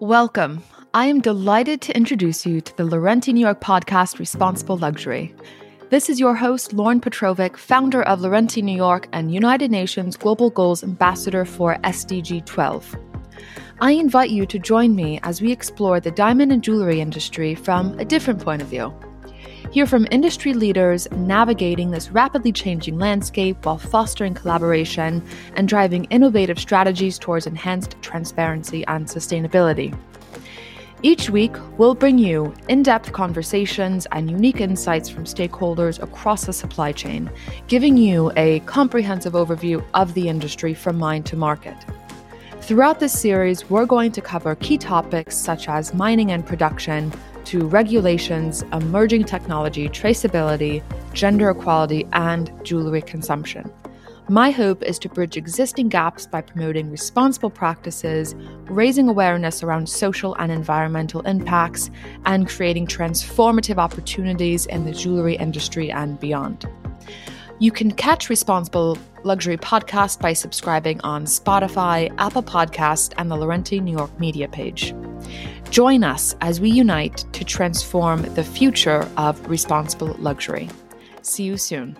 Welcome. I am delighted to introduce you to the Laurenti New York podcast Responsible Luxury. This is your host, Lauren Petrovic, founder of Laurenti New York and United Nations Global Goals Ambassador for SDG 12. I invite you to join me as we explore the diamond and jewelry industry from a different point of view. Hear from industry leaders navigating this rapidly changing landscape while fostering collaboration and driving innovative strategies towards enhanced transparency and sustainability. Each week, we'll bring you in depth conversations and unique insights from stakeholders across the supply chain, giving you a comprehensive overview of the industry from mine to market. Throughout this series, we're going to cover key topics such as mining and production, to regulations, emerging technology, traceability, gender equality, and jewelry consumption. My hope is to bridge existing gaps by promoting responsible practices, raising awareness around social and environmental impacts, and creating transformative opportunities in the jewelry industry and beyond. You can catch Responsible Luxury Podcast by subscribing on Spotify, Apple Podcast, and the Laurenti New York media page. Join us as we unite to transform the future of responsible luxury. See you soon.